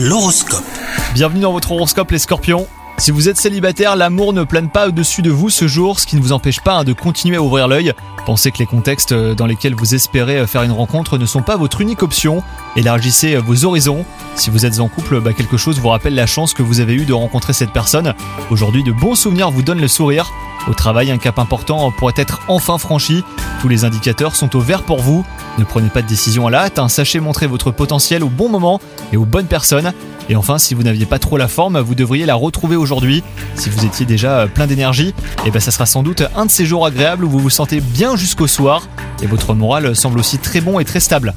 L'horoscope. Bienvenue dans votre horoscope les scorpions. Si vous êtes célibataire, l'amour ne plane pas au-dessus de vous ce jour, ce qui ne vous empêche pas hein, de continuer à ouvrir l'œil. Pensez que les contextes euh, dans lesquels vous espérez euh, faire une rencontre ne sont pas votre unique option. Élargissez euh, vos horizons. Si vous êtes en couple, bah, quelque chose vous rappelle la chance que vous avez eue de rencontrer cette personne. Aujourd'hui, de bons souvenirs vous donnent le sourire. Au travail, un cap important pourrait être enfin franchi. Tous les indicateurs sont au vert pour vous. Ne prenez pas de décision à la hâte, hein. sachez montrer votre potentiel au bon moment et aux bonnes personnes. Et enfin, si vous n'aviez pas trop la forme, vous devriez la retrouver aujourd'hui. Si vous étiez déjà plein d'énergie, et ben ça sera sans doute un de ces jours agréables où vous vous sentez bien jusqu'au soir. Et votre moral semble aussi très bon et très stable.